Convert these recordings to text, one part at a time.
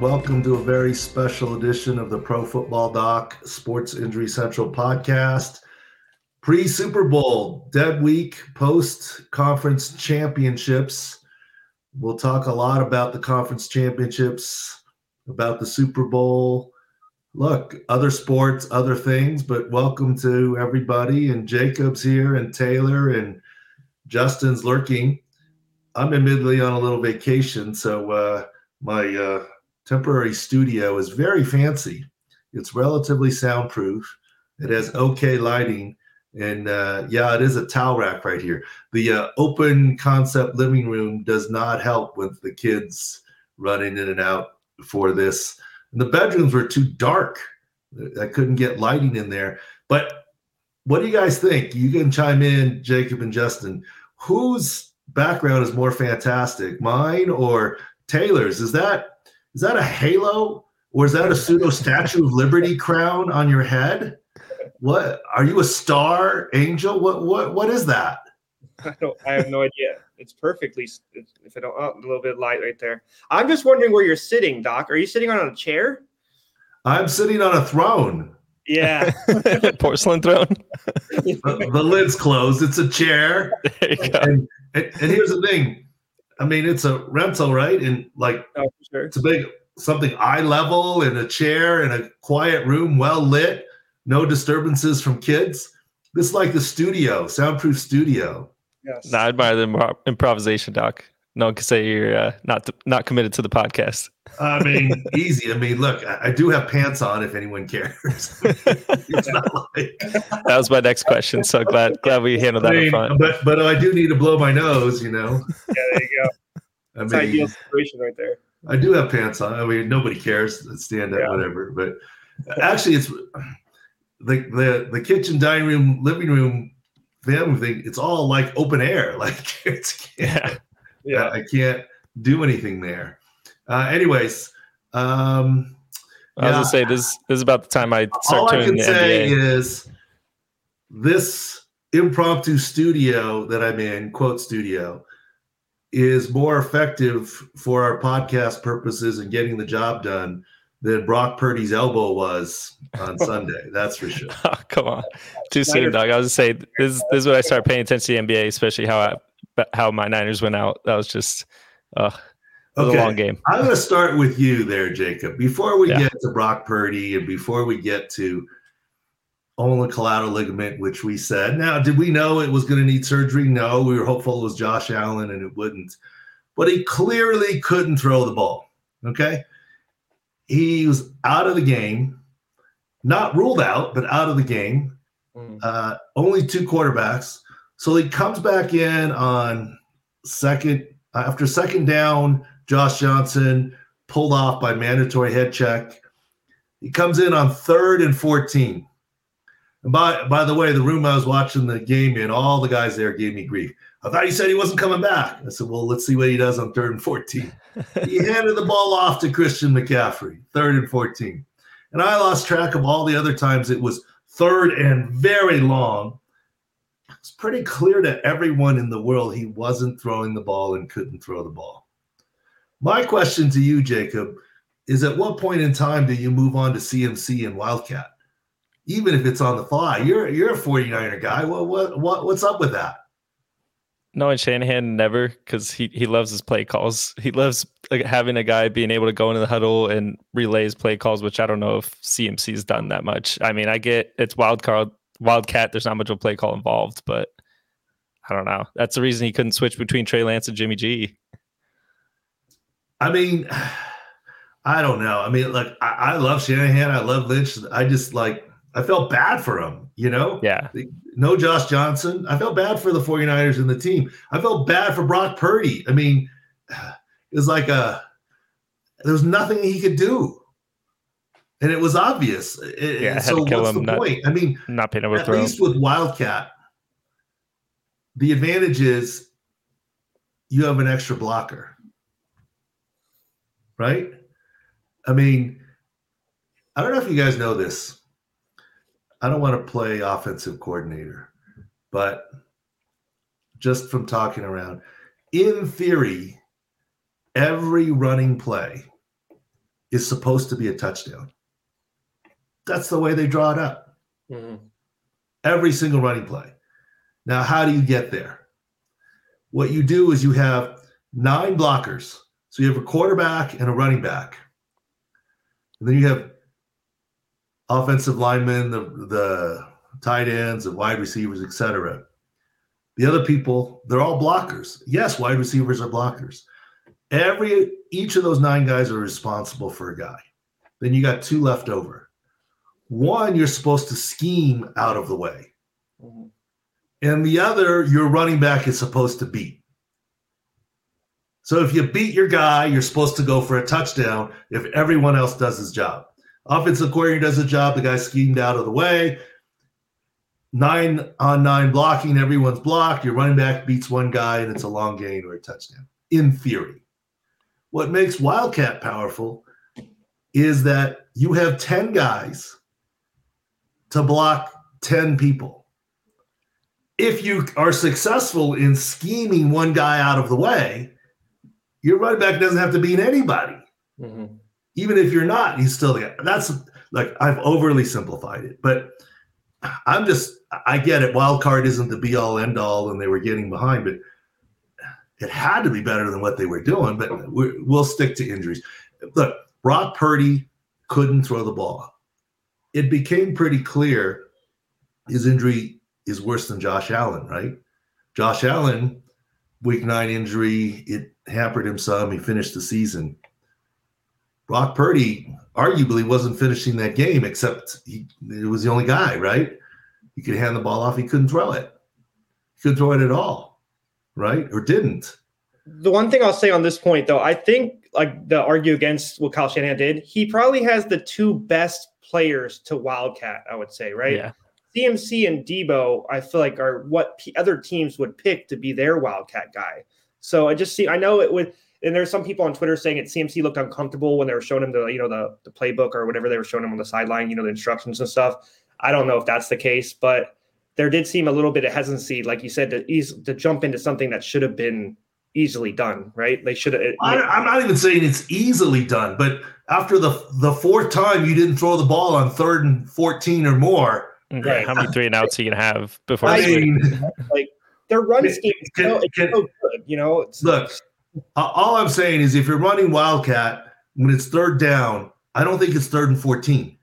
Welcome to a very special edition of the Pro Football Doc Sports Injury Central podcast. Pre Super Bowl, dead week, post conference championships. We'll talk a lot about the conference championships, about the Super Bowl. Look, other sports, other things, but welcome to everybody. And Jacob's here, and Taylor, and Justin's lurking. I'm admittedly on a little vacation, so uh, my uh, temporary studio is very fancy. It's relatively soundproof. It has okay lighting, and uh, yeah, it is a towel rack right here. The uh, open concept living room does not help with the kids running in and out for this. And the bedrooms were too dark. I couldn't get lighting in there. But what do you guys think? You can chime in, Jacob and Justin. Whose background is more fantastic, mine or Taylor's? Is that is that a halo or is that a pseudo Statue of Liberty crown on your head? What are you a star angel? What what what is that? I don't. I have no idea. It's perfectly. If I don't, oh, a little bit light right there. I'm just wondering where you're sitting, Doc. Are you sitting on a chair? I'm sitting on a throne. Yeah, porcelain throne. the, the, lid's closed. It's a chair. And, and, and, here's the thing. I mean, it's a rental, right? And like, oh, sure. it's a big something eye level in a chair in a quiet room, well lit, no disturbances from kids. This is like the studio, soundproof studio. Yes. No, I admire the improvisation, Doc. No one can say you're uh, not not committed to the podcast. I mean, easy. I mean, look, I, I, do have pants on. If anyone cares, it's not like that was my next question. So glad glad we handled that I mean, front. But but I do need to blow my nose. You know. Yeah, there you go. I That's mean, ideal situation right there. I do have pants on. I mean, nobody cares. Stand up, yeah. whatever. But actually, it's the the the kitchen, dining room, living room family thing. It's all like open air. Like it's yeah yeah, I can't do anything there. Uh, anyways, um, I was gonna say this, this is about the time I start all I can say NBA. is this impromptu studio that I'm in, quote studio, is more effective for our podcast purposes and getting the job done than Brock Purdy's elbow was on Sunday. That's for sure. Oh, come on, too soon, dog. I was gonna say this. This is when I start paying attention to the NBA, especially how I how my Niners went out. That was just uh, okay. a long game. I'm going to start with you there, Jacob. Before we yeah. get to Brock Purdy and before we get to ulnar collateral ligament, which we said. Now, did we know it was going to need surgery? No, we were hopeful it was Josh Allen and it wouldn't. But he clearly couldn't throw the ball. Okay. He was out of the game, not ruled out, but out of the game. Mm. Uh, only two quarterbacks. So he comes back in on second after second down. Josh Johnson pulled off by mandatory head check. He comes in on third and 14. And by by the way, the room I was watching the game in, all the guys there gave me grief. I thought he said he wasn't coming back. I said, well, let's see what he does on third and 14. he handed the ball off to Christian McCaffrey, third and 14. And I lost track of all the other times it was third and very long it's pretty clear to everyone in the world he wasn't throwing the ball and couldn't throw the ball. My question to you, Jacob, is at what point in time do you move on to CMC and Wildcat? Even if it's on the fly, you're you're a 49er guy. Well, what what what's up with that? No, and Shanahan never because he he loves his play calls. He loves like, having a guy being able to go into the huddle and relay his play calls, which I don't know if CMC's done that much. I mean, I get it's wild card Wildcat, there's not much of a play call involved, but I don't know. That's the reason he couldn't switch between Trey Lance and Jimmy G. I mean, I don't know. I mean, like I, I love Shanahan. I love Lynch. I just like I felt bad for him, you know? Yeah. No Josh Johnson. I felt bad for the 49ers and the team. I felt bad for Brock Purdy. I mean, it was like a there was nothing he could do and it was obvious. yeah, so what's him, the not, point? I mean, not being able at least with Wildcat, the advantage is you have an extra blocker, right? I mean, I don't know if you guys know this. I don't want to play offensive coordinator, but just from talking around, in theory, every running play is supposed to be a touchdown. That's the way they draw it up. Mhm. Every single running play. Now, how do you get there? What you do is you have nine blockers. So you have a quarterback and a running back. And then you have offensive linemen, the, the tight ends, and wide receivers, etc. The other people, they're all blockers. Yes, wide receivers are blockers. Every each of those nine guys are responsible for a guy. Then you got two left over. One you're supposed to scheme out of the way, Mhm. and the other your running back is supposed to beat. So if you beat your guy, you're supposed to go for a touchdown if everyone else does his job. Offensive coordinator does a job, the guy schemed out of the way. Nine on nine blocking, everyone's blocked. Your running back beats one guy, and it's a long gain or a touchdown, in theory. What makes Wildcat powerful is that you have 10 guys to block 10 people. If you are successful in scheming one guy out of the way, your running back doesn't have to beat anybody Mhm. even if you're not, he's still the guy. That's like I've overly simplified it, but I'm just I get it. Wild card isn't the be all end all, and they were getting behind, but it had to be better than what they were doing. But we we'll stick to injuries. Look, Brock Purdy couldn't throw the ball. It became pretty clear his injury is worse than Josh Allen, right? Josh Allen, week nine injury, it hampered him some. He finished the season. Brock Purdy arguably wasn't finishing that game, except he it was the only guy, right? He could hand the ball off, he couldn't throw it. He couldn't throw it at all, right? Or didn't. The one thing I'll say on this point, though, I think like the argue against what Kyle Shanahan did, he probably has the two best players to Wildcat. I would say, right? Yeah. CMC and Deebo, I feel like are what p- other teams would pick to be their Wildcat guy. So I just see, I know it would, and there's some people on Twitter saying it CMC looked uncomfortable when they were showing him the, you know, the the playbook or whatever they were showing him on the sideline, you know, the instructions and stuff. I don't know if that's the case, but there did seem a little bit of hesitancy, like you said, to ease to jump into something that should have been easily done, right? They should have. I, I'm not even saying it's easily done, but after the the fourth time you didn't throw the ball on third and 14 or more, Yeah, Right. How many three and outs he can have before? I he switches? mean, their run Can- scheme, can- you know, can- so good, you know. It's, Look, all I'm saying is if you're running Wildcat when it's third down, I don't think it's third and 14.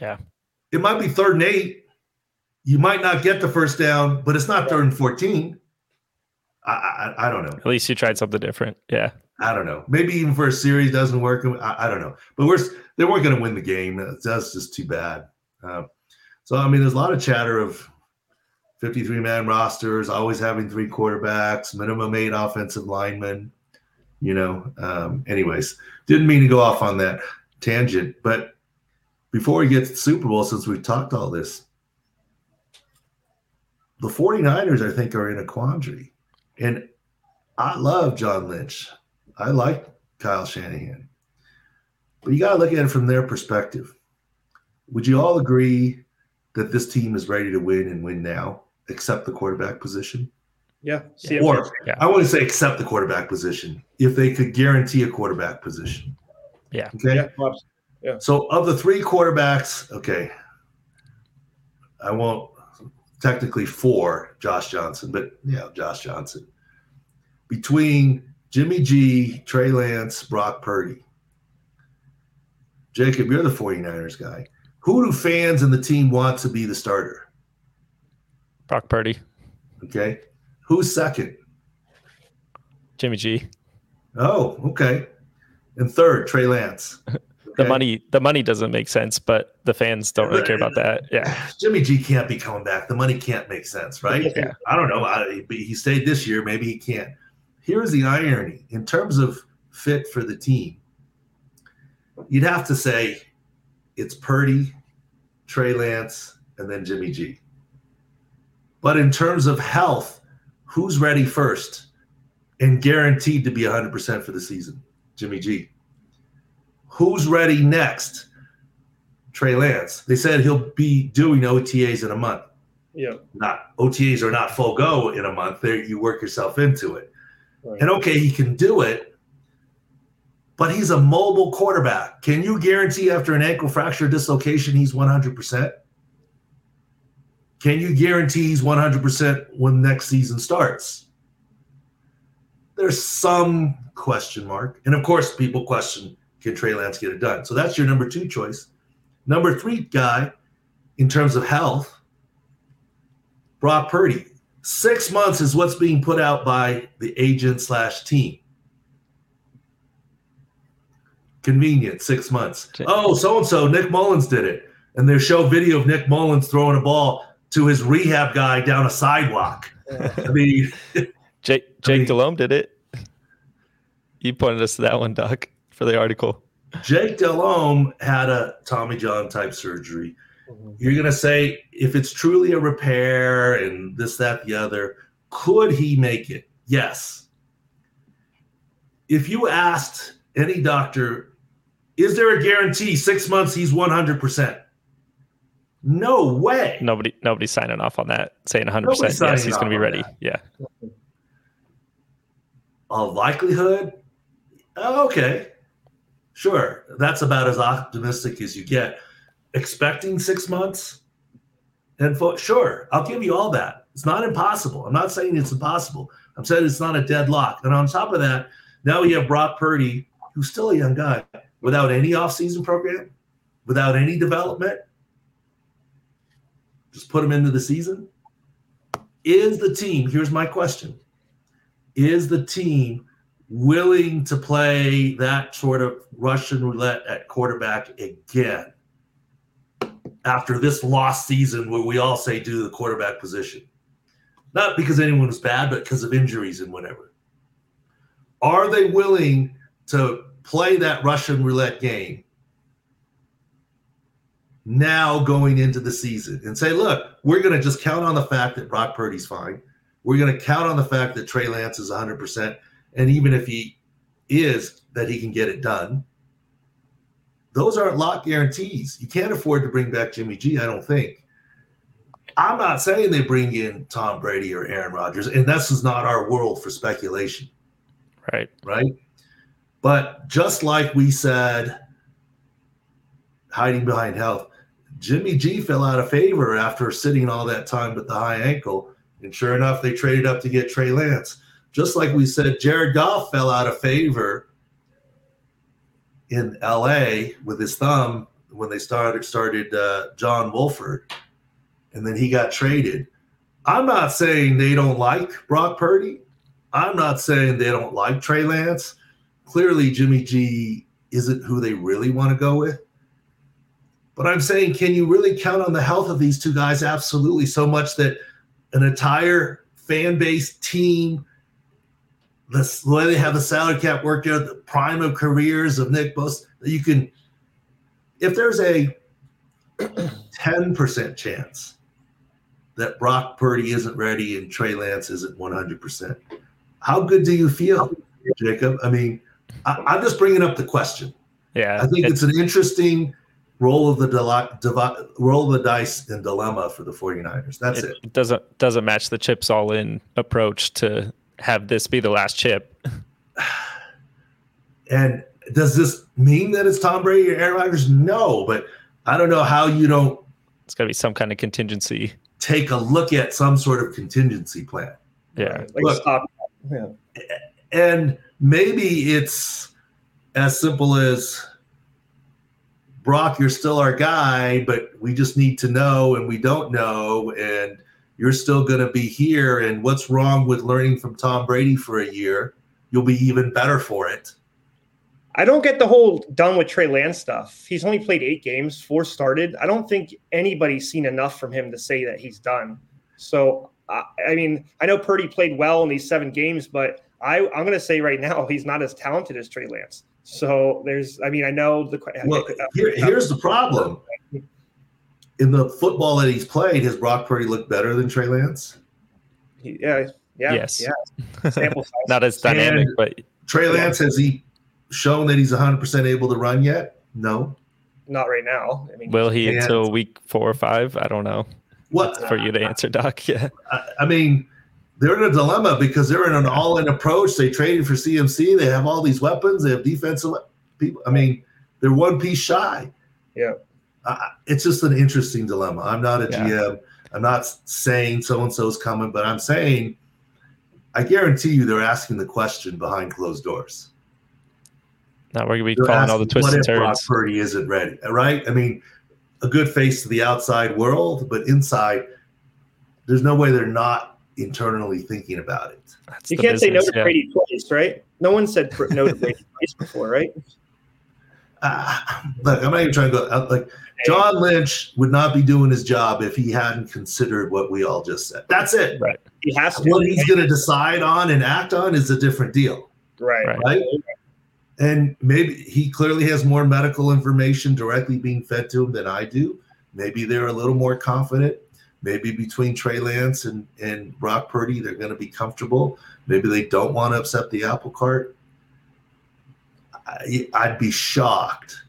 Yeah. It might be third and eight. You might not get the first down, but it's not third and 14. I, I, I don't know. At least you tried something different. Yeah. I don't know. Maybe even for a series doesn't work. I, I don't know. But we're they weren't going to win the game. That's, just too bad. Uh, so I mean, there's a lot of chatter of 53 man rosters, always having three quarterbacks, minimum eight offensive linemen. You know. Um, anyways, didn't mean to go off on that tangent, but before we get to the Super Bowl, since we've talked all this, the 49ers, I think, are in a quandary. And I love John Lynch. I like Kyle Shanahan. But you got to look at it from their perspective. Would you all agree that this team is ready to win and win now, except the quarterback position? yeah. Yeah. Or Yeah. I want to say except the quarterback position, if they could guarantee a quarterback position. Yeah. Okay. yeah, well, So of the three quarterbacks, okay, I won't technically four Josh Johnson, but yeah, Josh Johnson. Between Jimmy G, Trey Lance, Brock Purdy. Jacob, you're the 49ers guy. Who do fans and the team want to be the starter? Brock Purdy, Okay. Who's second? Jimmy G. Oh, okay. And third, Trey Lance. The money, the money doesn't make sense, but the fans don't really care about that. Yeah. Jimmy G can't be coming back. The money can't make sense, right? Yeah. I don't know. I, he stayed this year. Maybe he can't. Here's the irony in terms of fit for the team, you'd have to say it's Purdy, Trey Lance, and then Jimmy G. But in terms of health, who's ready first and guaranteed to be 100% for the season? Jimmy G. Who's ready next? Trey Lance. They said he'll be doing OTAs in a month. yeah. Not OTAs are not full go in a month. There you work yourself into it. And okay, he can do it, but he's a mobile quarterback. Can you guarantee after an ankle fracture dislocation he's 100%? Can you guarantee he's 100% when next season starts? There's some question mark. And of course, people question can Trey Lance get it done? So that's your number two choice. Number three guy, in terms of health, Brock Purdy. Six months is what's being put out by the agent slash team. Convenient, six months. Oh, so and so, Nick Mullens did it. And they show video of Nick Mullens throwing a ball to his rehab guy down a sidewalk. I mean, Jake Jake I mean, Delhomme did it. You pointed us to that one, Doc, for the article. Jake Delhomme had a Tommy John type surgery. Mm-hmm. You're going to say if it's truly a repair and this, that, the other, could he make it? Yes. If you asked any doctor, is there a guarantee six months he's 100%? No way. Nobody, nobody's signing off on that, saying 100. percent Yes, he's going to be ready. That. Yeah. A likelihood? Okay, sure. That's about as optimistic as you get. Expecting six months, and for, sure, I'll give you all that. It's not impossible. I'm not saying it's impossible. I'm saying it's not a deadlock. And on top of that, now we have Brock Purdy, who's still a young guy, without any offseason program, without any development just put him into the season? Is the team, here's my question, is the team willing to play that sort of Russian roulette at quarterback again after this lost season where we all say do the quarterback position? Not because anyone was bad, but because of injuries and whatever. Are they willing to play that Russian roulette game now going into the season and say, look, we're going to just count on the fact that Brock Purdy's fine. We're going to count on the fact that Trey Lance is 100%. And even if he is, that he can get it done. Those aren't lock guarantees. You can't afford to bring back Jimmy G, I don't think. I'm not saying they bring in Tom Brady or Aaron Rodgers, and this is not our world for speculation. Right. Right. But just like we said, hiding behind health, Jimmy G fell out of favor after sitting all that time with the high ankle. And sure enough, they traded up to get Trey Lance. Just like we said, Jared Goff fell out of favor in LA with his thumb when they started started uh, John Wolford, and then he got traded. I'm not saying they don't like Brock Purdy. I'm not saying they don't like Trey Lance. Clearly, Jimmy G isn't who they really want to go with. But I'm saying, can you really count on the health of these two guys? Absolutely. So much that an entire fan base team, the way they have the salary cap worked out, the prime of careers of Nick Bosa, you can, if there's a 10% chance that Brock Purdy isn't ready and Trey Lance isn't 100%, how good do you feel, Jacob? I mean, I, am just bringing up the question. Yeah. I think it's, it's an interesting roll of the di- roll of the dice and dilemma for the 49ers. That's it. It doesn't doesn't match the chips all in approach to have this be the last chip. and does this mean that it's Tom Brady or Aaron Rodgers? No, but I don't know how you don't. It's got to be some kind of contingency. Take a look at some sort of contingency plan. Yeah, like look, stop. Yeah. And maybe it's as simple as Brock, you're still our guy, but we just need to know and we don't know. And you're still going to be here. And what's wrong with learning from Tom Brady for a year? You'll be even better for it. I don't get the whole done with Trey Lance stuff. He's only played eight games, four started. I don't think anybody's seen enough from him to say that he's done. So, uh, I mean, I know Purdy played well in these seven games, but I, I'm going to say right now he's not as talented as Trey Lance. So there's, I mean, I know the. Well, here, here's the problem. In the football that he's played, has Brock Purdy looked better than Trey Lance? Yeah, yeah, yes. yeah. Sample size. Not as dynamic, and but Trey Lance has he shown that he's 100 percent able to run yet? No, not right now. I mean, will he and, until week four or five? I don't know. What for you to answer, Doc? Yeah, I, I mean they're in a dilemma because they're in an all-in approach. They traded for CMC. They have all these weapons. They have defensive. people. I mean, they're one piece shy. Yeah. Uh, it's just an interesting dilemma. I'm not a Yeah. GM. I'm not saying so and so's coming, but I'm saying I guarantee you they're asking the question behind closed doors. Now we're gonna be They're calling all the asking, twists and what if Brock. Purdy isn't ready, right? I mean, a good face to the outside world, but inside, there's no way they're not internally thinking about it. That's You can't say no business, to yeah. Brady twice, right? No one said pr- no to Brady twice before, right? Uh, look, I'm not even trying to go out like John Lynch would not be doing his job if he hadn't considered what we all just said. That's it. Right. He has to. What he's going to decide on and act on is a different deal, right. Right. right? And maybe he clearly has more medical information directly being fed to him than I do. Maybe they're a little more confident. Maybe between Trey Lance and, and Brock Purdy, they're going to be comfortable. Maybe they don't want to upset the apple cart. I'd be shocked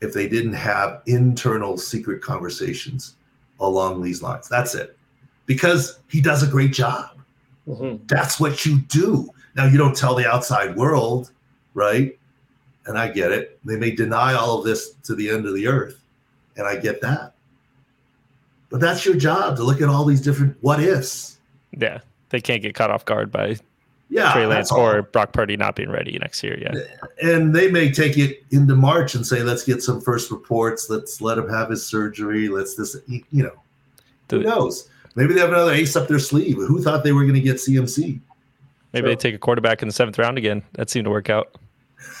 if they didn't have internal secret conversations along these lines. That's it. Because he does a great job. Mhm. That's what you do. Now you don't tell the outside world, right? And I get it. They may deny all of this to the end of the earth. And I get that. But that's your job to look at all these different what ifs. Yeah, they can't get caught off guard by Yeah. Trey Lance or Brock Purdy not being ready next year. Yeah, and they may take it into March and say, let's get some first reports. Let's let him have his surgery. Let's this, you know, who knows? Maybe they have another ace up their sleeve. Who thought they were going to get CMC? maybe they take a quarterback in the seventh round again. That seemed to work out.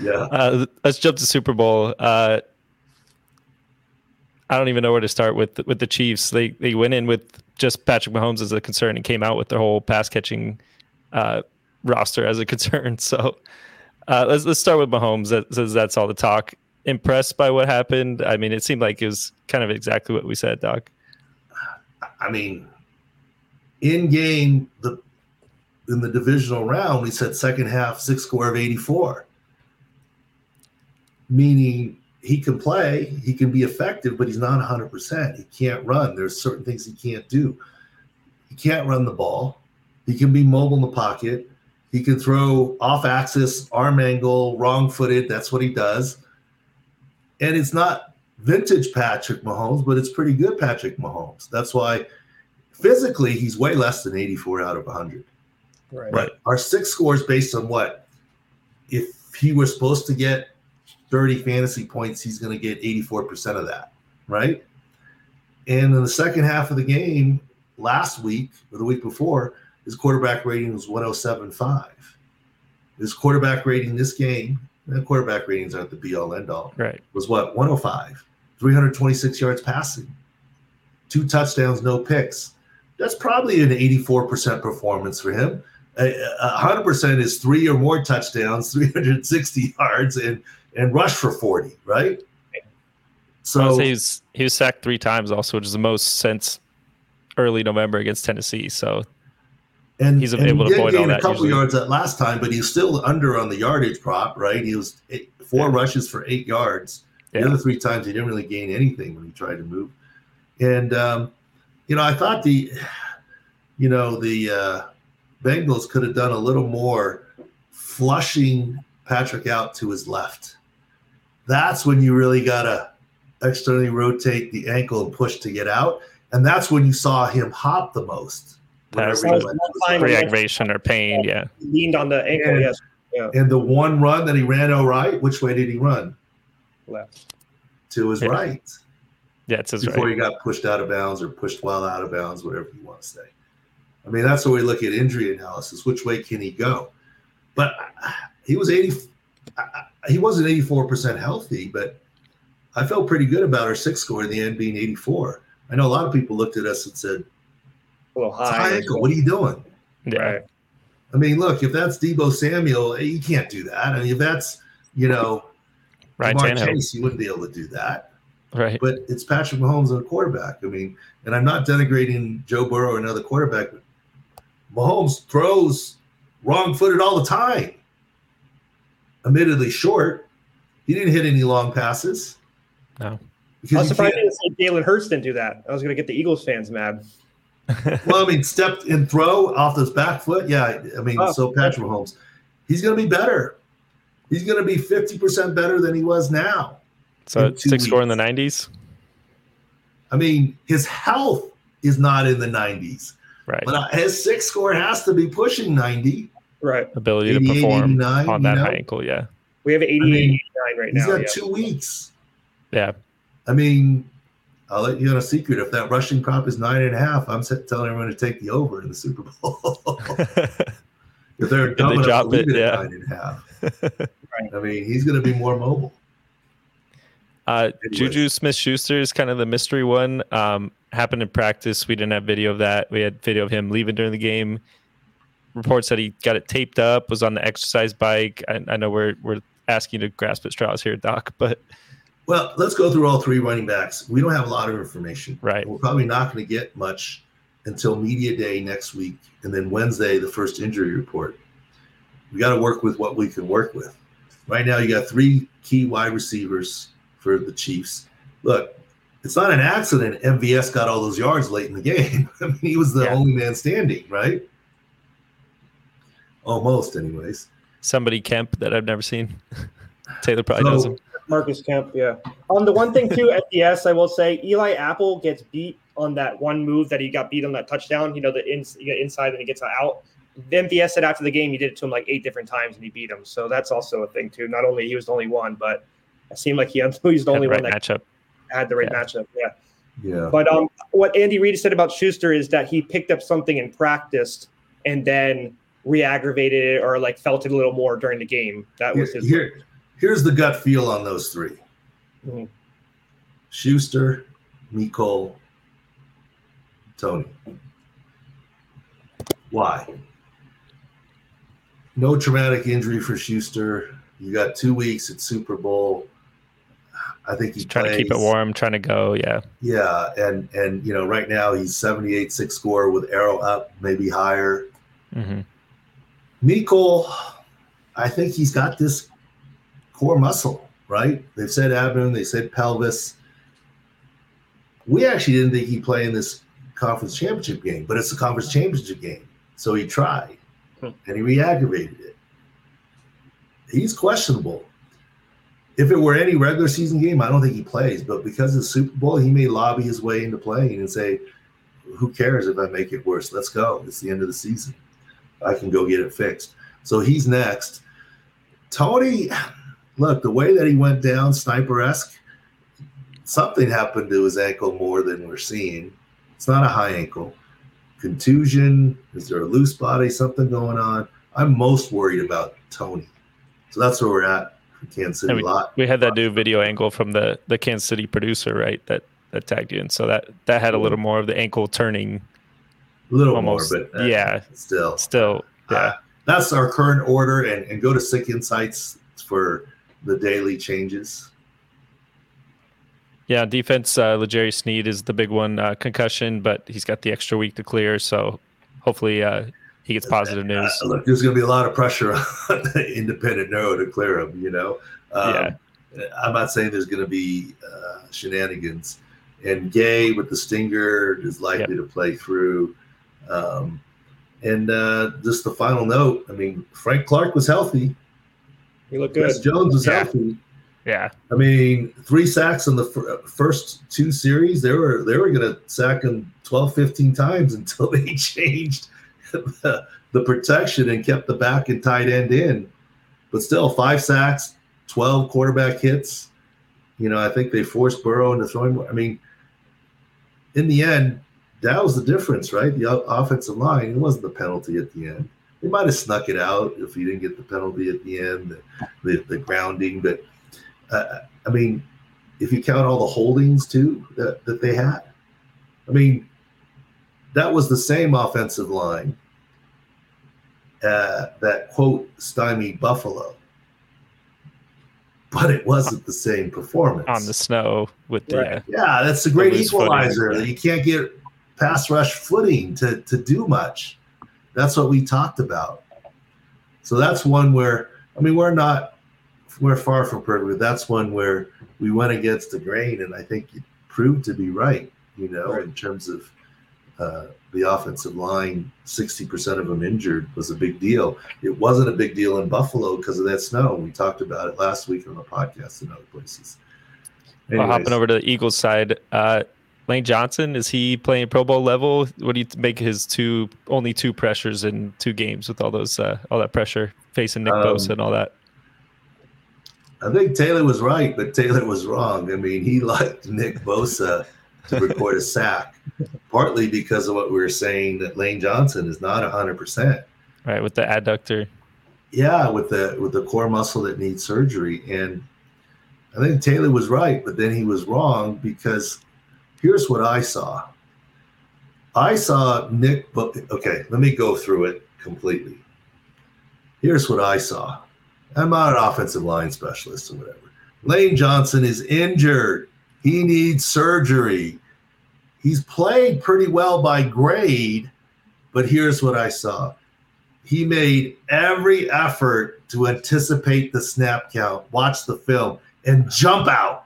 yeah. Uh, let's jump to Super Bowl. Uh, I don't even know where to start with with the Chiefs. They they went in with just Patrick Mahomes as a concern and came out with their whole pass catching uh, roster as a concern. So uh, let's let's start with Mahomes. That says that's all the talk. Impressed by what happened? I mean, it seemed like it was kind of exactly what we said, Doc. I mean, in game, the in the divisional round, we said second half SIC score of 84. Meaning he can play, he can be effective, but he's not 100%. He can't run. There's certain things he can't do. He can't run the ball. He can be mobile in the pocket. He can throw off axis, arm angle, wrong footed. That's what he does. And it's not vintage Patrick Mahomes, but it's pretty good Patrick Mahomes. That's why physically he's way less than 84 out of 100. Right. But our SIC scores based on what? If he was supposed to get 30 fantasy points, he's going to get 84% of that, right? And in the second half of the game last week or the week before, his quarterback rating was 107.5. His quarterback rating this game, and quarterback ratings aren't the be all end all Right. was what 105 326 yards passing two touchdowns no picks that's probably an 84% performance for him Uh, uh, 100% is three or more touchdowns 360 yards and and rush for 40 right so he's he was, sacked three times also, which is the most since early November against Tennessee. So and he's and able he to avoid all gain a couple usually. yards that last time but he's still under on the yardage prop right he was eight, four Yeah. rushes for eight yards The Yeah. other three times he didn't really gain anything when he tried to move. And um, you know, I thought the you know, the uh Bengals could have done a little more flushing Patrick out to his left. That's when you really gotta externally rotate the ankle and push to get out. And that's when you saw him hop the most. Pass Whenever he was went one to his time left. we- pre-aggravation or pain, yeah. He leaned on the ankle. And- yes. And the one run that he ran all right, which way did he run? Left. To his Yeah. right. Yeah, it's his right. before right. he got pushed out of bounds or pushed while out of bounds, whatever you want to say. I mean, that's where we look at injury analysis. Which way can he go? But uh, he was 80, uh, he wasn't 84% healthy, but I felt pretty good about our SIC score in the end being 84. I know a lot of people looked at us and said, A little "It's high. high ankle. What are you doing? Yeah. Right. I mean, look, if that's Deebo Samuel, eh, you can't do that. I mean, if that's, you know, Ryan Chase, you wouldn't be able to do that. Right. but it's Patrick Mahomes and a quarterback. I mean, and I'm not denigrating Joe Burrow or another quarterback, but Mahomes throws wrong footed all the time. Admittedly short. He didn't hit any long passes. No. I was surprised can't, you didn't say Jalen Hurts didn't do that. I was going to get the Eagles fans mad. well, I mean, stepped and throw off his back foot. Yeah, I mean, Oh. so Patrick Mahomes. He's going to be better. He's going to be 50% better than he was now. So SIC score in the 90s? I mean, his health is not in the 90s. Right. But uh, his SIC score has to be pushing 90. Right. Ability to perform on that know? high ankle. Yeah. We have 88, I mean, 89 right now. He's got yeah. two weeks. Yeah. I mean, I'll let you in a secret. If that rushing prop is nine and a half, I'm telling everyone to take the over in the Super Bowl. if they're dumb they enough to leave it, it yeah. nine and a half, right. I mean, he's going to be more mobile. Uh, Juju Smith Schuster is kind of the mystery one. Um, happened in practice. We didn't have video of that. We had video of him leaving during the game. Reports that he got it taped up, was on the exercise bike. I, I know we're we're asking to grasp at straws here, Doc, but well, let's go through all three running backs. We don't have a lot of information. Right. We're probably not going to get much until media day next week, and then Wednesday the first injury report. We got to work with what we can work with. Right now, you got three key wide receivers for the Chiefs. Look, it's not an accident MVS got all those yards late in the game. I mean, he was the yeah. only man standing, right? Almost, anyways. Somebody Kemp that I've never seen. Taylor probably so, knows him. Marcus Kemp, yeah. Um, the one thing too, FDS, I will say, Eli Apple gets beat on that one move that he got beat on that touchdown. You know, the in, inside and he gets out. MVS said after the game he did it to him like eight different times and he beat him. So that's also a thing too. Not only he was the only one, but it seemed like he, he was the only the right one that matchup. had the right yeah. matchup. Yeah. Yeah. But um, what Andy Reid said about Schuster is that he picked up something and practiced and then re-aggravated it or like felt it a little more during the game. That was his. Here, here's the gut feel on those 3 mm-hmm. Schuster, Mecole, Toney. Why? No traumatic injury for Schuster. You got two weeks at Super Bowl. I think he's trying to keep it warm, trying to go. Yeah. Yeah, and and you know, right now he's 78 SIC score with arrow up, maybe higher. Mm-hmm. Mecole, I think he's got this core muscle, right? They've said abdomen, they said pelvis. We actually didn't think he'd play in this conference championship game, but it's a conference championship game. So he tried hmm. and he re-aggravated it. He's questionable. If it were any regular season game, I don't think he plays, but because of the Super Bowl, he may lobby his way into playing and say, Who cares if I make it worse? Let's go. It's the end of the season. I can go get it fixed. So he's next. Toney, look, the way that he went down, sniper esque, something happened to his ankle more than we're seeing. It's not a high ankle. Contusion, is there a loose body, something going on? I'm most worried about Toney. So that's where we're at Kansas City. We, lot. we had that new video angle from the the Kansas City producer, right? That that tagged you in. So that that had a little more of the ankle turning. A little almost, more, but uh, yeah, still, still, yeah. Uh, that's our current order, and and go to Sick Insights for the daily changes. Yeah, defense. Uh, L'Jarius Sneed is the big one. Uh, concussion, but he's got the extra week to clear, so hopefully uh, he gets positive uh, news. Uh, look, there's going to be a lot of pressure on the independent neuro to clear him. You know, um, yeah. I'm not saying there's going to be uh, shenanigans. And Gay with the stinger is likely yep. to play through. Um, and uh, just the final note. I mean, Frank Clark was healthy. He looked good. Chris Jones was yeah. healthy. Yeah. I mean, three sacks in the f- first two series. They were they were going to sack him 12, 15 times until they changed the, the protection and kept the back and tight end in. But still, five sacks, 12 quarterback hits. You know, I think they forced Burrow into throwing more. I mean, in the end, that was the difference, right? The offensive line, it wasn't the penalty at the end. They might have snuck it out if you didn't get the penalty at the end, the, the, the grounding. But, uh, I mean, if you count all the holdings too that, that they had, I mean, that was the same offensive line uh, that quote stymied Buffalo, but it wasn't the same performance on the snow with the right. yeah. That's a great equalizer. Footing. You can't get pass rush footing to to do much. That's what we talked about. So that's one where I mean we're not we're far from perfect. That's one where we went against the grain, and I think it proved to be right. You know, right. in terms of uh, the offensive line, 60% of them injured, was a big deal. It wasn't a big deal in Buffalo because of that snow. We talked about it last week on the podcast and other places. Well, hopping over to the Eagles side, uh, Lane Johnson is he playing Pro Bowl level? What do you make his two only two pressures in two games with all those uh, all that pressure facing Nick um, Bosa and all that? I think Taylor was right, but Taylor was wrong. I mean, he liked Nick Bosa to record a sack, partly because of what we were saying that Lane Johnson is not hundred percent. Right, with the adductor. Yeah, with the with the core muscle that needs surgery. And I think Taylor was right, but then he was wrong because here's what I saw. I saw Nick, okay, let me go through it completely. Here's what I saw. I'm not an offensive line specialist or whatever. Lane Johnson is injured. He needs surgery. He's played pretty well by grade, but here's what I saw. He made every effort to anticipate the snap count, watch the film, and jump out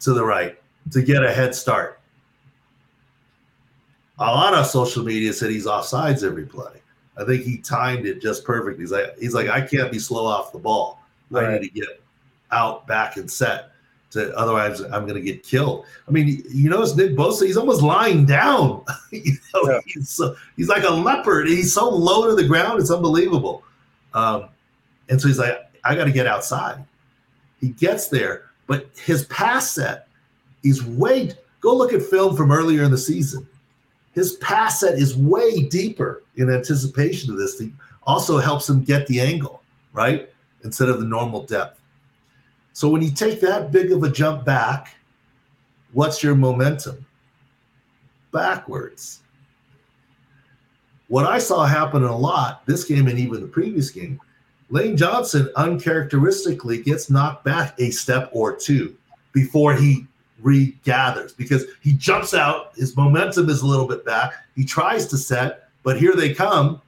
to the right to get a head start. A lot of social media said he's offsides every play. I think he timed it just perfect. He's like, he's like, I can't be slow off the ball. Right. I need to get out, back, and set. To, otherwise, I'm going to get killed. I mean, you notice Nick Bosa, he's almost lying down. you know, yeah. he's, so, he's like a leopard. He's so low to the ground, it's unbelievable. Um, and so he's like, I got to get outside. He gets there, but his pass set is way. Go look at film from earlier in the season his pass set is way deeper in anticipation of this. Also helps him get the angle, right? Instead of the normal depth. So when you take that big of a jump back, what's your momentum? Backwards. What I saw happen a lot this game and even the previous game, Lane Johnson uncharacteristically gets knocked back a step or two before he regathers because he jumps out. His momentum is a little bit back. He tries to set, but here they come.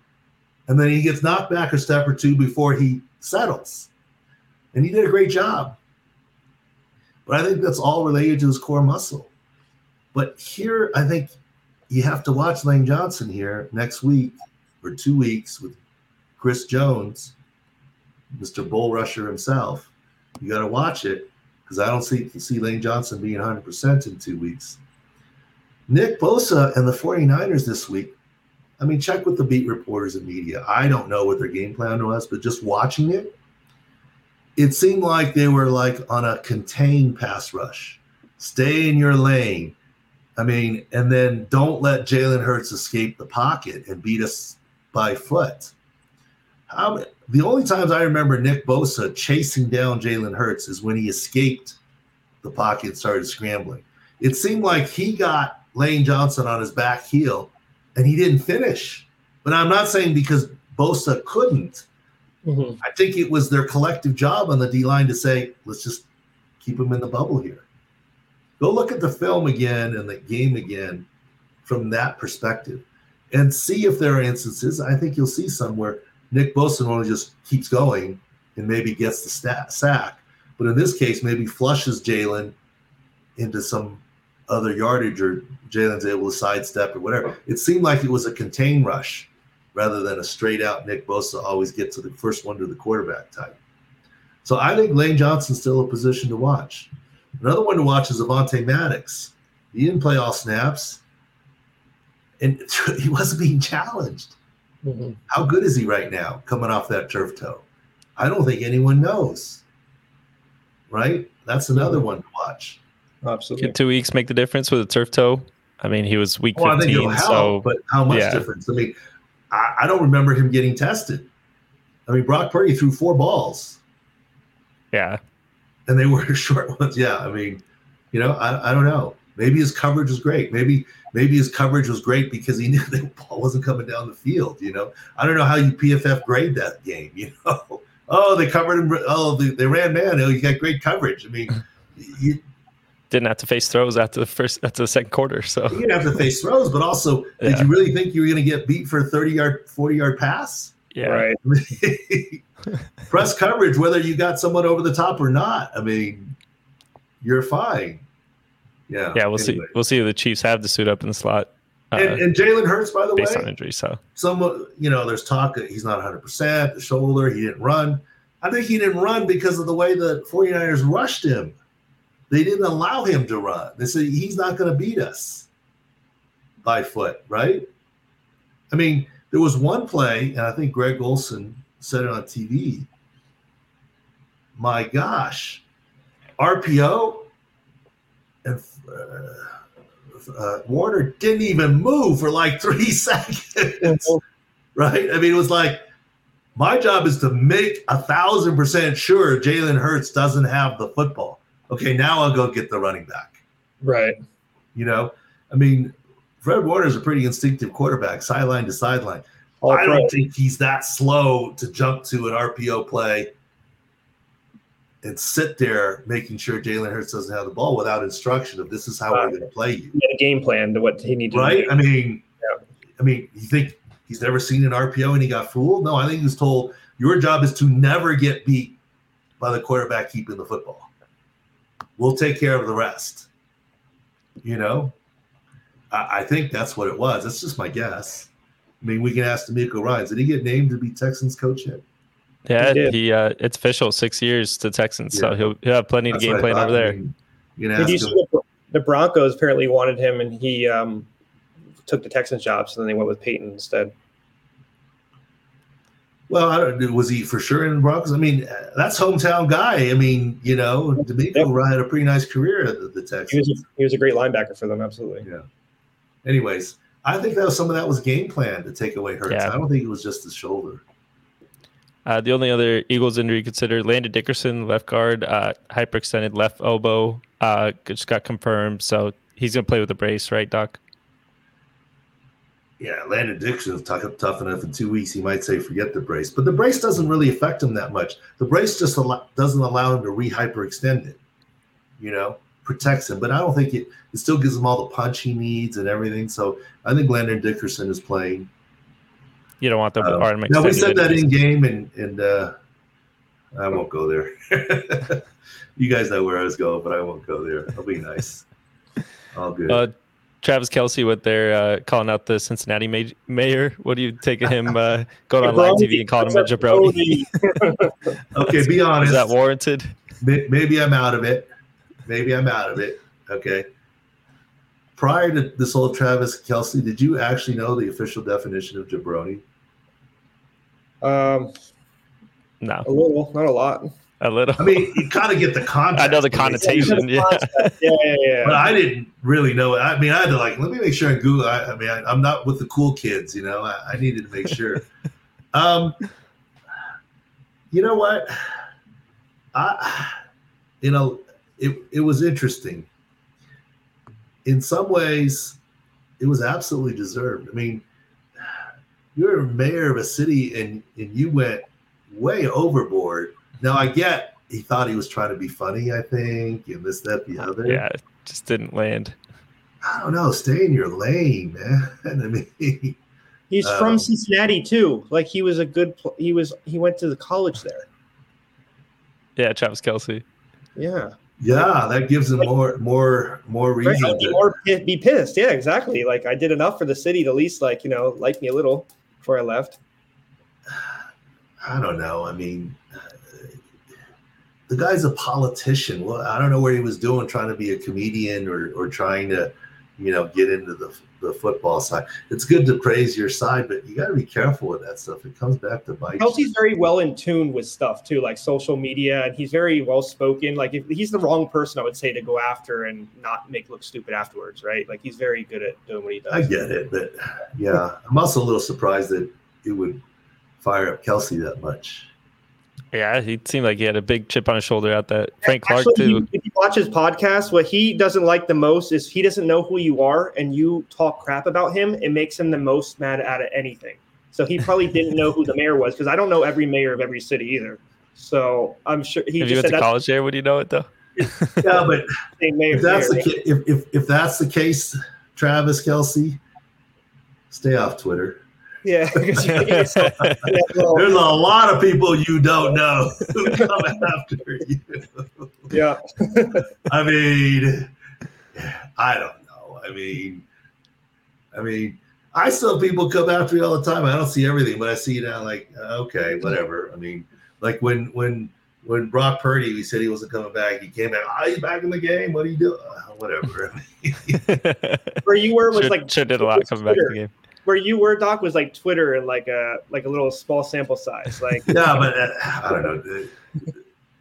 And then he gets knocked back a step or two before he settles. And he did a great job. But I think that's all related to his core muscle. But here, I think you have to watch Lane Johnson here next week or two weeks with Chris Jones, Mr. Bull Rusher himself. You got to watch it because I don't see see Lane Johnson being 100% in two weeks. Nick Bosa and the 49ers this week. I mean, check with the beat reporters and media. I don't know what their game plan was, but just watching it, it seemed like they were like on a contained pass rush. Stay in your lane. I mean, and then don't let Jalen Hurts escape the pocket and beat us by foot. How the only times I remember Nick Bosa chasing down Jalen Hurts is when he escaped the pocket and started scrambling. It seemed like he got Lane Johnson on his back heel and he didn't finish. But I'm not saying because Bosa couldn't. Mm-hmm. I think it was their collective job on the D line to say, let's just keep him in the bubble here. Go look at the film again and the game again from that perspective and see if there are instances. I think you'll see somewhere Nick Bosa only just keeps going and maybe gets the stat, sack. But in this case, maybe flushes Jalen into some other yardage or Jalen's able to sidestep or whatever. It seemed like it was a contained rush rather than a straight out Nick Bosa always get to the first one to the quarterback type. So I think Lane Johnson's still a position to watch. Another one to watch is Avonte Maddox. He didn't play all snaps, and he wasn't being challenged. Mm-hmm. How good is he right now coming off that turf toe? I don't think anyone knows. Right? That's another mm-hmm. one to watch. Absolutely. Can two weeks make the difference with a turf toe? I mean, he was week well, 15. Help, so, but how much yeah. difference? I mean, I, I, don't remember him getting tested. I mean, Brock Purdy threw four balls. Yeah. And they were short ones. Yeah. I mean, you know, I, I don't know. Maybe his coverage was great. Maybe maybe his coverage was great because he knew the ball wasn't coming down the field. You know, I don't know how you PFF grade that game. You know, oh they covered him. Oh they, they ran man. Oh, you got great coverage. I mean, you didn't have to face throws after the first after the second quarter. So you didn't have to face throws, but also yeah. did you really think you were going to get beat for a thirty yard, forty yard pass? Yeah, right. Press coverage, whether you got someone over the top or not. I mean, you're fine. Yeah. Yeah, we'll anyway. see. We'll see if the Chiefs have the suit up in the slot. Uh, and, and Jalen Hurts, by the based way, on injury, so some you know, there's talk that he's not 100. percent The shoulder, he didn't run. I think he didn't run because of the way the 49ers rushed him. They didn't allow him to run. They said he's not going to beat us by foot, right? I mean, there was one play, and I think Greg Olsen said it on TV. My gosh, RPO uh, Warner didn't even move for like three seconds, right? I mean, it was like my job is to make a thousand percent sure Jalen Hurts doesn't have the football. Okay, now I'll go get the running back. Right. You know, I mean, Fred Warner is a pretty instinctive quarterback, sideline to sideline. All I pro. don't think he's that slow to jump to an RPO play and sit there making sure Jalen Hurts doesn't have the ball without instruction of this is how we're going to play you. A game plan to what he needed Right? to do. I mean, Yeah. I mean, you think he's never seen an RPO and he got fooled? No, I think he was told your job is to never get beat by the quarterback keeping the football. We'll take care of the rest. You know, I, I think that's what it was. That's just my guess. I mean, we can ask DeMeco Ryan. Did he get named to be Texans coach yet? Yeah, did. he uh, it's official six years to Texans, so he'll he'll have plenty of game plan thought. over I there. mean, you can Did ask you him. see the, the Broncos apparently wanted him and he um, took the Texans job, so then they went with Payton instead. Well, I don't. Was he for sure in the Broncos? I mean, uh, that's hometown guy. I mean, you know, DeMeco Yep. Had a pretty nice career at the, the He Texans. was a, he was a great linebacker for them, absolutely. Yeah. Anyways, I think that was some of that was game plan to take away Hurts. Yeah. I don't think it was just his shoulder. Uh, the only other Eagles injury considered Landon Dickerson, left guard, uh, hyperextended left elbow, uh, just got confirmed. So he's to play with a brace, right, Doc? Yeah, Landon Dickerson's tough, tough enough in two weeks. He might say forget the brace, but the brace doesn't really affect him that much. The brace just al- doesn't allow him to re hyperextend it. You know, protects him, but I don't think it. It still gives him all the punch he needs and everything. So I think Landon Dickerson is playing. You don't want the Um, arm no, we said that in game, and and uh, I won't go there. you guys know where I was going, but I won't go there. I'll be nice. All good. Uh, Travis Kelce, what they're uh, calling out the Cincinnati ma- mayor. What do you take of him uh, going on live TV and calling him a jabroni? okay, be honest. Is that warranted? Maybe I'm out of it. Maybe I'm out of it. Okay. Prior to this whole Travis Kelce, did you actually know the official definition of jabroni? Um, No, a little, not a lot. a little. I mean, you kind of get the context. I know the when they say it, connotation. Yeah, Yeah, yeah, But. I didn't really know it. I mean, I had to like, let me make sure I Google. I, I mean, I, I'm not with the cool kids, you know. I, I needed to make sure. um, you know what? I, you know, it it was interesting. In some ways, it was absolutely deserved. I mean, you're a mayor of a city, and and you went way overboard. Now I get he thought he was trying to be funny, I think, and this, that, the other. yeah, it just didn't land. I don't know. Stay in your lane, man. I mean, He's Um, from Cincinnati too. Like he was a good. Pl- he was. He went to the college there. Yeah, Travis Kelce. Yeah. Yeah, that gives him more, more, more reason to. Or pi- be pissed. Yeah, exactly. Like I did enough for the city to at least like you know like me a little before I left. I don't know. I mean, the guy's a politician. Well, I don't know what he was doing, trying to be a comedian or, or trying to, you know, get into the, the football side. It's good to praise your side, but you got to be careful with that stuff. It comes back to bite. you. Kelce's very well in tune with stuff too, like social media, and he's very well spoken. Like if he's the wrong person, I would say to go after and not make look stupid afterwards, right? Like he's very good at doing what he does. I get it, but yeah, I'm also a little surprised that it would fire up Kelsey that much. Yeah, he seemed like he had a big chip on his shoulder at that. Frank Clark Actually, too. he- if you watch his podcast, what he doesn't like the most is he doesn't know who you are, and you talk crap about him. It makes him the most mad out of anything. So he probably didn't know who the mayor was because I don't know every mayor of every city either. So I'm sure he if you went said to college there, would you know it though? Yeah, but the same mayor. if that's the ca- if, if if that's the case, Travis Kelce, stay off Twitter. Yeah, because you get yourself- yeah, well, There's a lot of people you don't know who come after you. yeah. I mean, I don't know. I mean, I mean, I still people come after me all the time. I don't see everything, but I see now like uh, okay, whatever. I mean, like when when when Brock Purdy, we said he wasn't coming back. He came back. Oh, he's back in the game. What are you doing? Uh, whatever. Where you were was should, like should did a lot coming back to the game. Where you were, Doc, was like Twitter and like a like a little small sample size. Like yeah, but uh, I don't know. They,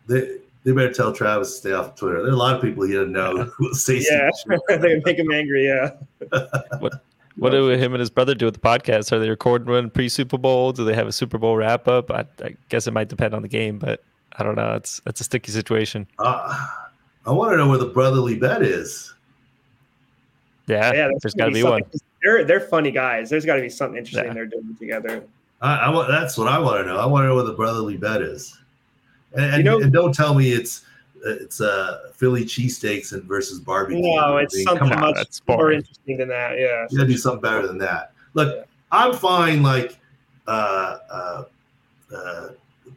they, they better tell Travis to stay off Twitter. There are a lot of people he doesn't know who will say yeah, they make him angry. Yeah. what what do him and his brother do with the podcast? Are they recording one pre Super Bowl? Do they have a Super Bowl wrap up? I, I, guess it might depend on the game, but I don't know. It's it's a sticky situation. Uh, I want to know where the brotherly bet is. Yeah, yeah there's got to be, be one. They're they're funny guys. There's got to be something interesting yeah. they're doing together. I, I, want that's what I want to know. I want to know where the brotherly bet is, and, and, you know, and don't tell me it's it's uh Philly cheesesteaks and versus barbecue. No, it's I mean, something on, much more interesting than that. Yeah, you gotta do something better than that. Look, yeah. I'm fine. Like, uh, uh, uh,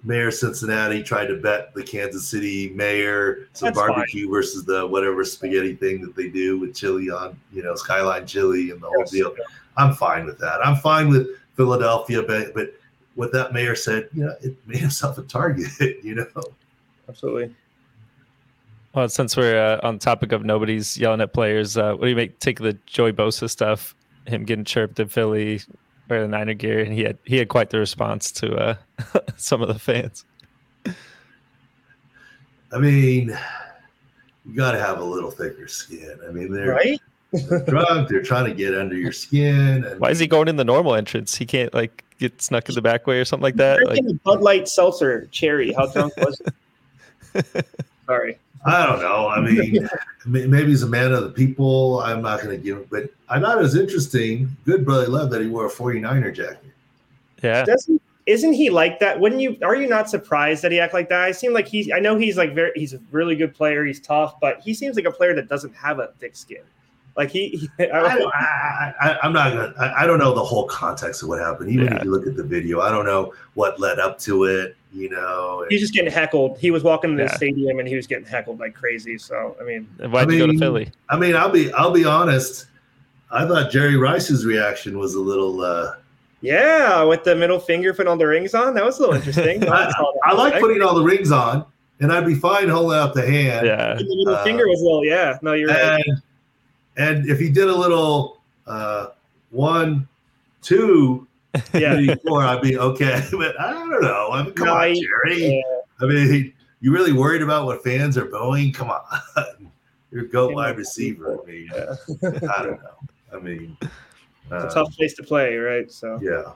Mayor Cincinnati tried to bet the Kansas City mayor some That's barbecue fine. versus the whatever spaghetti thing that they do with chili on, you know, Skyline chili and the whole deal. I'm fine with that. I'm fine with Philadelphia, but but what that mayor said, you know, it made himself a target. You know, absolutely. Well, since we're uh, on topic of nobody's yelling at players, uh, what do you make take the Joey Bosa stuff? Him getting chirped in Philly, wearing the Niner gear, and he had he had quite the response to uh, some of the fans. I mean, you got to have a little thicker skin. I mean, they're right. they're drunk. They're trying to get under your skin. And, Why is he going in the normal entrance? He can't like get snuck in the back way or something like that. Like, Bud Light seltzer cherry. How drunk was it? Sorry. I don't know. I mean, maybe he's a man of the people. I'm not going to give it, but I thought it was interesting. Good brother love that he wore a 49er jacket. Yeah. Doesn't isn't he like that? Wouldn't you? Are you not surprised that he act like that? I seem like he's. I know he's like very. He's a really good player. He's tough, but he seems like a player that doesn't have a thick skin. Like he, he I, am not gonna. I, I, don't know the whole context of what happened. Even yeah. if you look at the video, I don't know what led up to it. You know, he's just getting heckled. He was walking in the yeah. stadium and he was getting heckled like crazy. So I mean, why'd I you go to Philly? I mean, I'll be I'll be honest. I thought Jerry Rice's reaction was a little. uh Yeah, with the middle finger putting all the rings on, that was a little interesting. I, I like putting all the rings on, and I'd be fine holding out the hand. Yeah, the middle uh, finger was a little. Yeah, no, you're and, right and if he did a little uh, one, two, yeah, three, four, I'd be okay. But I don't know. I mean, come no, on, Jerry. Yeah. I mean, you really worried about what fans are going? Come on, you're a goat wide receiver. I mean, yeah. I don't know. I mean, uh, it's a tough place to play, right? So yeah.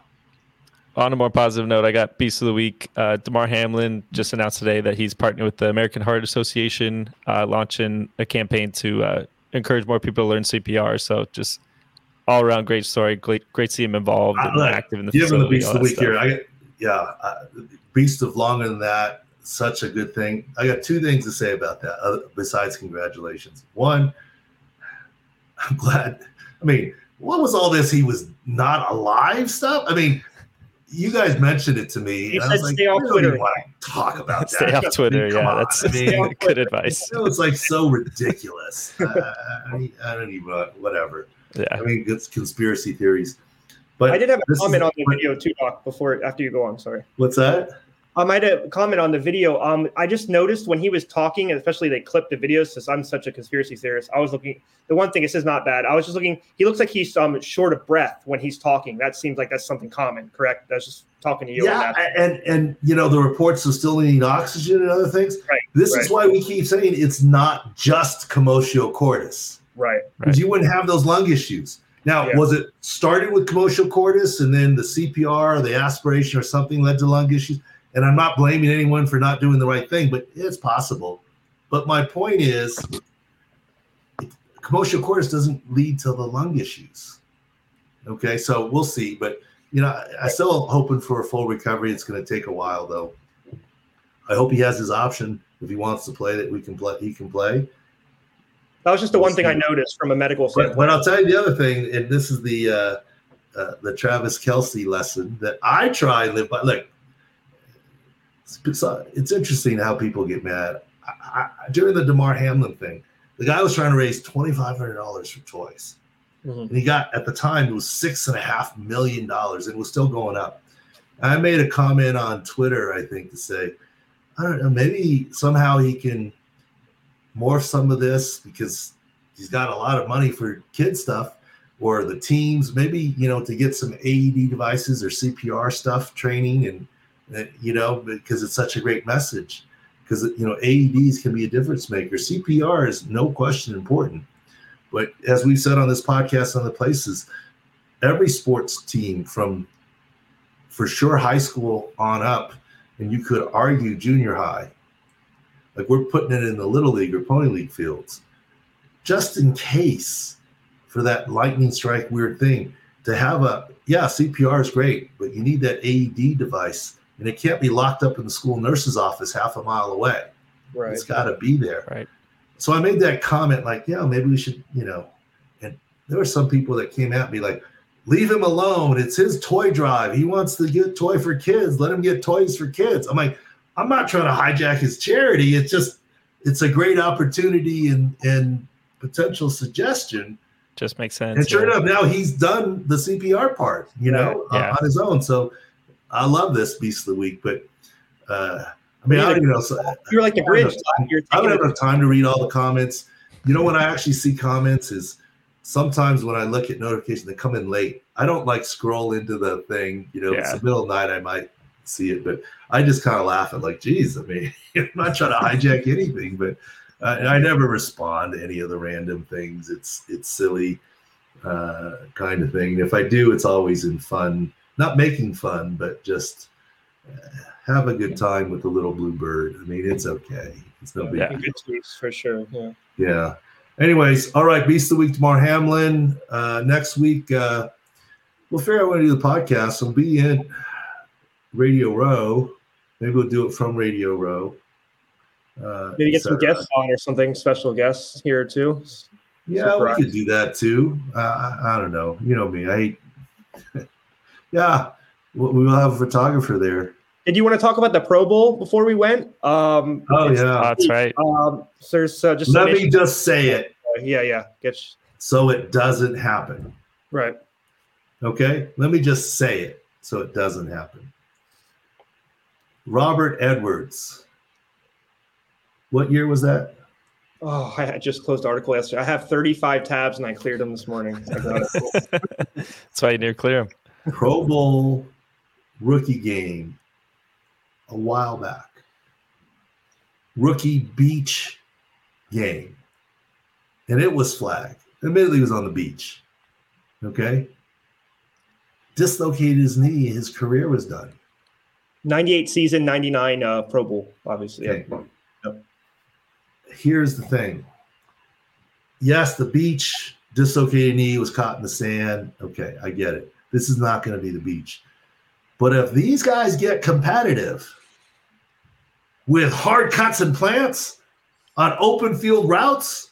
On a more positive note, I got Beast of the Week. Uh, Damar Hamlin just announced today that he's partnering with the American Heart Association, uh, launching a campaign to uh, encourage more people to learn CPR. So just all around great story. Great, great to see him involved and uh, active in the give facility. Him the beast of the week stuff. here. I get, yeah, uh, beast of longer than that. Such a good thing. I got two things to say about that. Uh, besides congratulations, one, I'm glad. I mean, what was all this? He was not alive stuff. I mean, you guys mentioned it to me. You said stay off Twitter. Want to talk about that. Stay off Twitter. I mean, yeah, that's I mean, good advice. It was like so ridiculous. uh, I, I, don't even whatever. Yeah, I mean, it's conspiracy theories. But I did have a comment on the video too, Doc. Before after you go on, sorry. What's that? I might have comment on the video. Um, I just noticed when he was talking, especially they clipped the videos, since I'm such a conspiracy theorist. I was looking. The one thing it says not bad. I was just looking. He looks like he's um short of breath when he's talking. That seems like that's something common, correct? That's just talking to you. Yeah, and and you know the reports of still needing oxygen and other things. Right. This right. is why we keep saying it's not just commotio cordis. Right. Because right. you wouldn't have those lung issues. Now, yeah. was it started with commotio cordis and then the CPR or the aspiration or something led to lung issues? And I'm not blaming anyone for not doing the right thing, but it's possible. But my point is, commotio cordis doesn't lead to the lung issues. Okay, so we'll see. But you know, I, I still hoping for a full recovery. It's going to take a while, though. I hope he has his option if he wants to play that we can play. He can play. That was just the one thing I noticed from a medical standpoint. But, but I'll tell you the other thing, and this is the uh, uh, the Travis Kelce lesson that I try and live by. Look, it's interesting how people get mad. I, I, during the Damar Hamlin thing, the guy was trying to raise twenty five hundred dollars for toys. Mm-hmm. And he got at the time it was six and a half million dollars and it was still going up. I made a comment on Twitter, I think, to say, I don't know, maybe somehow he can morph some of this because he's got a lot of money for kid stuff or the teams, maybe, you know, to get some AED devices or CPR stuff training and, you know, because it's such a great message. Because, you know, AEDs can be a difference maker. CPR is no question important. But as we've said on this podcast, on the places, every sports team from for sure high school on up, and you could argue junior high, like we're putting it in the little league or pony league fields, just in case for that lightning strike weird thing to have a yeah CPR is great, but you need that AED device, and it can't be locked up in the school nurse's office half a mile away. Right, it's got to be there. Right. So I made that comment like, yeah, maybe we should, you know, and there were some people that came at me like, leave him alone. It's his toy drive. He wants to get toy for kids. Let him get toys for kids. I'm like, I'm not trying to hijack his charity. It's just it's a great opportunity and and potential suggestion. Just makes sense. And sure yeah. enough, now he's done the CPR part, you know, yeah. on his own. So I love this beast of the week, but uh I mean, I don't know. You're like the Grinch. I don't have enough time to read all the comments. You know, when I actually see comments is sometimes when I look at notifications, they come in late. I don't like scroll into the thing. You know, yeah. it's the middle of the night. I might see it, but I just kind of laugh at like, geez, I mean, I'm not trying to hijack anything, but uh, I never respond to any of the random things. It's it's silly uh, kind of thing. If I do, it's always in fun, not making fun, but just uh, have a good time with the little blue bird. I mean, it's okay. It's no big yeah. deal. for sure. Yeah. Yeah. Anyways, all right. Beast of the week tomorrow, Hamlin. Uh, next week, uh, we'll figure out when to do the podcast. We'll be in Radio Row. Maybe we'll do it from Radio Row. Uh, Maybe get some guests on or something, special guests here too. Yeah, Surprise. we could do that too. Uh, I, I, don't know. You know me. I yeah, we will have a photographer there. Did you want to talk about the Pro Bowl before we went? Um, oh yeah, that's right. Um, so there's uh, just let me just say it. Uh, yeah, yeah. Get so it doesn't happen. Right. Okay. Let me just say it so it doesn't happen. Robert Edwards. What year was that? Oh, I just closed the article yesterday. I have 35 tabs and I cleared them this morning. That's why you need to clear them. Pro Bowl rookie game a while back. Rookie beach game. And it was flagged. Admittedly, he was on the beach. Okay. Dislocated his knee. His career was done. 98 season, 99 uh, Pro Bowl, obviously. Okay. Yep. Here's the thing. Yes, the beach dislocated knee was caught in the sand. Okay, I get it. This is not going to be the beach. But if these guys get competitive, with hard cuts and plants on open field routes,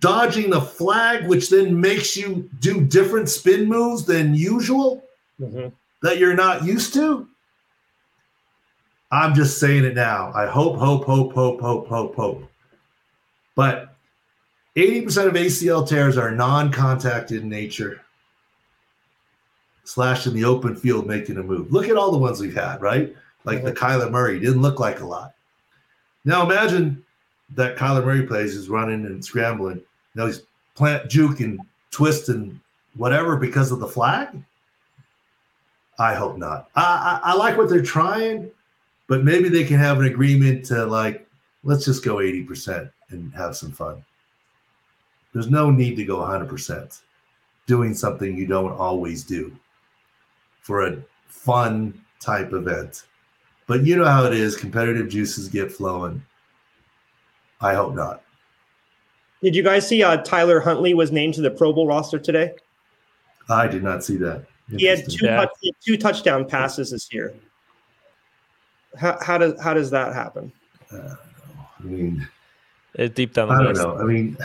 dodging the flag, which then makes you do different spin moves than usual mm-hmm. that you're not used to. I'm just saying it now. I hope, hope, hope, hope, hope, hope, hope. But 80% of ACL tears are non contact in nature, slash in the open field making a move. Look at all the ones we've had, right? like the Kyler Murray. Didn't look like a lot. Now imagine that Kyler Murray plays is running and scrambling. Now he's plant juke and twist and whatever because of the flag. I hope not. I, I, I like what they're trying, but maybe they can have an agreement to like, let's just go 80% and have some fun. There's no need to go 100% doing something you don't always do for a fun type event. But you know how it is. Competitive juices get flowing. I hope not. Did you guys see uh, Tyler Huntley was named to the Pro Bowl roster today? I did not see that. He had, two, yeah. he had two touchdown passes this year. How, how does how does that happen? Uh, I mean, it's deep down. I don't know. I mean,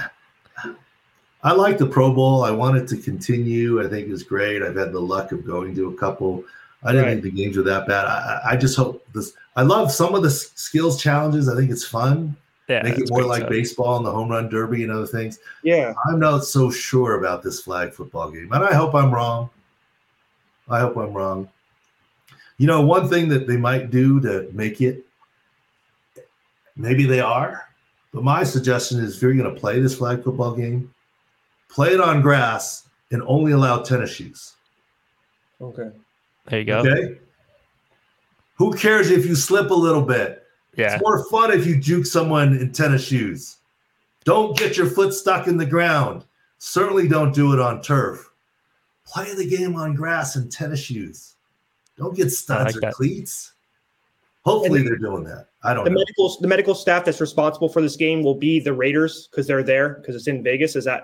I like the Pro Bowl. I want it to continue. I think it's great. I've had the luck of going to a couple. I didn't right. think the games were that bad. I, I just hope this. I love some of the skills challenges. I think it's fun. Yeah, make it more like stuff. baseball and the home run derby and other things. Yeah. I'm not so sure about this flag football game, and I hope I'm wrong. I hope I'm wrong. You know, one thing that they might do to make it, maybe they are, but my suggestion is if you're going to play this flag football game, play it on grass and only allow tennis shoes. Okay. There you go. Okay. Who cares if you slip a little bit? Yeah. It's more fun if you juke someone in tennis shoes. Don't get your foot stuck in the ground. Certainly don't do it on turf. Play the game on grass in tennis shoes. Don't get studs like or that. cleats. Hopefully And- they're doing that. I don't The know. medical the medical staff that's responsible for this game will be the Raiders because they're there because it's in Vegas. Is that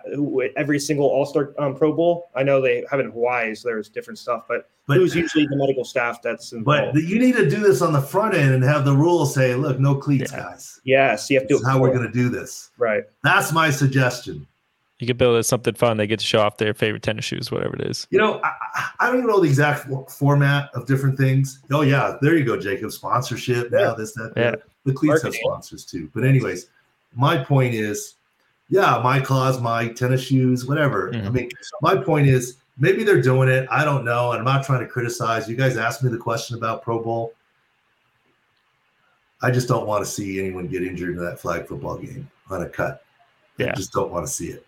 every single All Star um, Pro Bowl? I know they have it in Hawaii, so there's different stuff. But, But who's usually the medical staff that's in but you need to do this on the front end and have the rules say, look, no cleats, Yeah. guys. yes, you have to This do how we're going to do this. right. That's my suggestion. You can build it something fun. They get to show off their favorite tennis shoes, whatever it is. You know, I, I- I don't even know the exact for- format of different things. Oh yeah, there you go, Jacob. Sponsorship now, Yeah. this, that, Yeah. that. The cleats have sponsors too. But anyways, my point is, yeah, my claws, my tennis shoes, whatever. I Mhm. mean, my point is maybe they're doing it. I don't know. And I'm not trying to criticize. You guys asked me the question about Pro Bowl. I just don't want to see anyone get injured in that flag football game on a cut. I Yeah. just don't want to see it.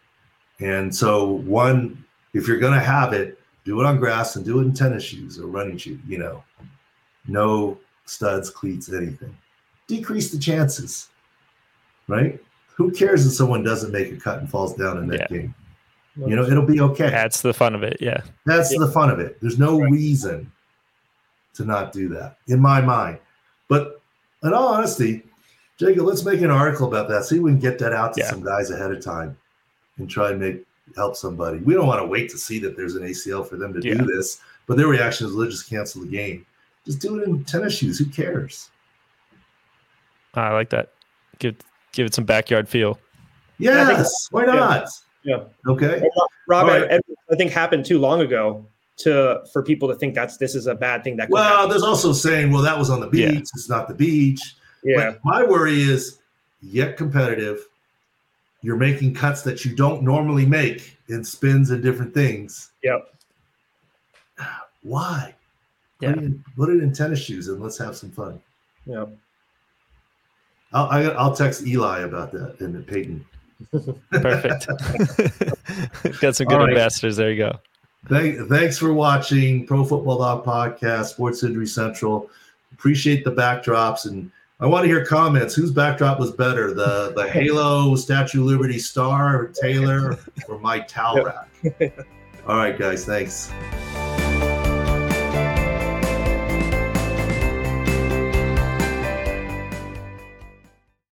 And so, one, if you're going to have it, do it on grass and do it in tennis shoes or running shoes, you know, no studs, cleats, anything. Decrease the chances, right? Who cares if someone doesn't make a cut and falls down in that Yeah. game? You know, it'll be okay. That's the fun of it. Yeah. That's Yeah. the fun of it. There's no Right. reason to not do that, in my mind. But in all honesty, Jacob, let's make an article about that. See if we can get that out to Yeah. some guys ahead of time and try and make help somebody. We don't want to wait to see that there's an ACL for them to Yeah. do this. But their reaction is let's just cancel the game. Just do it in tennis shoes. Who cares? I like that. Give give it some backyard feel. Yeah, I think- Yes. Why not? Yeah. Okay. Rob, All I, right. I think happened too long ago to for people to think that's this is a bad thing that could Well, happen. there's also saying, well, that was on the beach. Yeah. It's not the beach. yeah But my worry is yet competitive. You're making cuts that you don't normally make in spins and different things. Yep. Why? Yeah. Put, it in, put it in tennis shoes and let's have some fun. yeah I'll, I, I'll text Eli about that and Peyton. Perfect. Got some good All right. ambassadors. There you go. Thank, thanks for watching Pro Football Doc Podcast, Sports Injury Central. Appreciate the backdrops, and I want to hear comments. Whose backdrop was better, the the Halo Statue of Liberty Star, Taylor, or my towel rack? All right, guys, thanks.